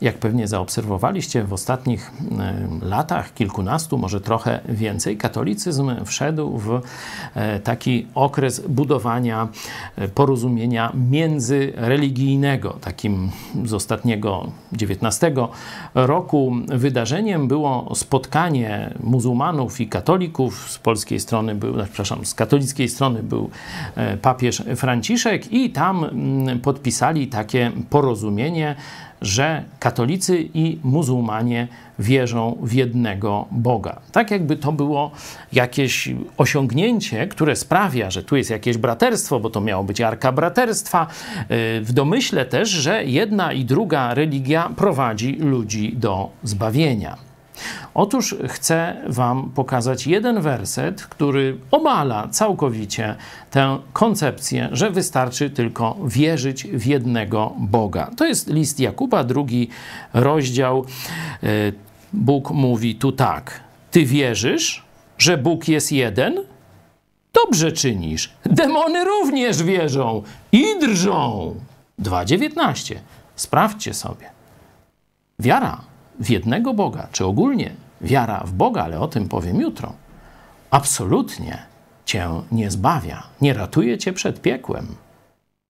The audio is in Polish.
jak pewnie zaobserwowaliście w ostatnich latach, kilkunastu, może trochę więcej, katolicyzm wszedł w e, taki okres budowania e, porozumienia międzyreligijnego. Takim z ostatniego XIX roku wydarzeniem było spotkanie muzułmanów i katolików. Z polskiej strony był, no, przepraszam, z katolickiej strony był e, papież Franciszek i tam podpisali takie porozumienie, że katolicy i muzułmanie wierzą w jednego Boga. Tak jakby to było jakieś osiągnięcie, które sprawia, że tu jest jakieś braterstwo, bo to miało być arka braterstwa, y, w domyśle też, że jedna i druga religia prowadzi ludzi do zbawienia. Otóż chcę Wam pokazać jeden werset, który obala całkowicie tę koncepcję, że wystarczy tylko wierzyć w jednego Boga. To jest list Jakuba, drugi rozdział. E, Bóg mówi tu tak: Ty wierzysz, że Bóg jest jeden? Dobrze czynisz. Demony również wierzą i drżą. 2,19. Sprawdźcie sobie. Wiara w jednego Boga, czy ogólnie wiara w Boga, ale o tym powiem jutro, absolutnie cię nie zbawia, nie ratuje cię przed piekłem.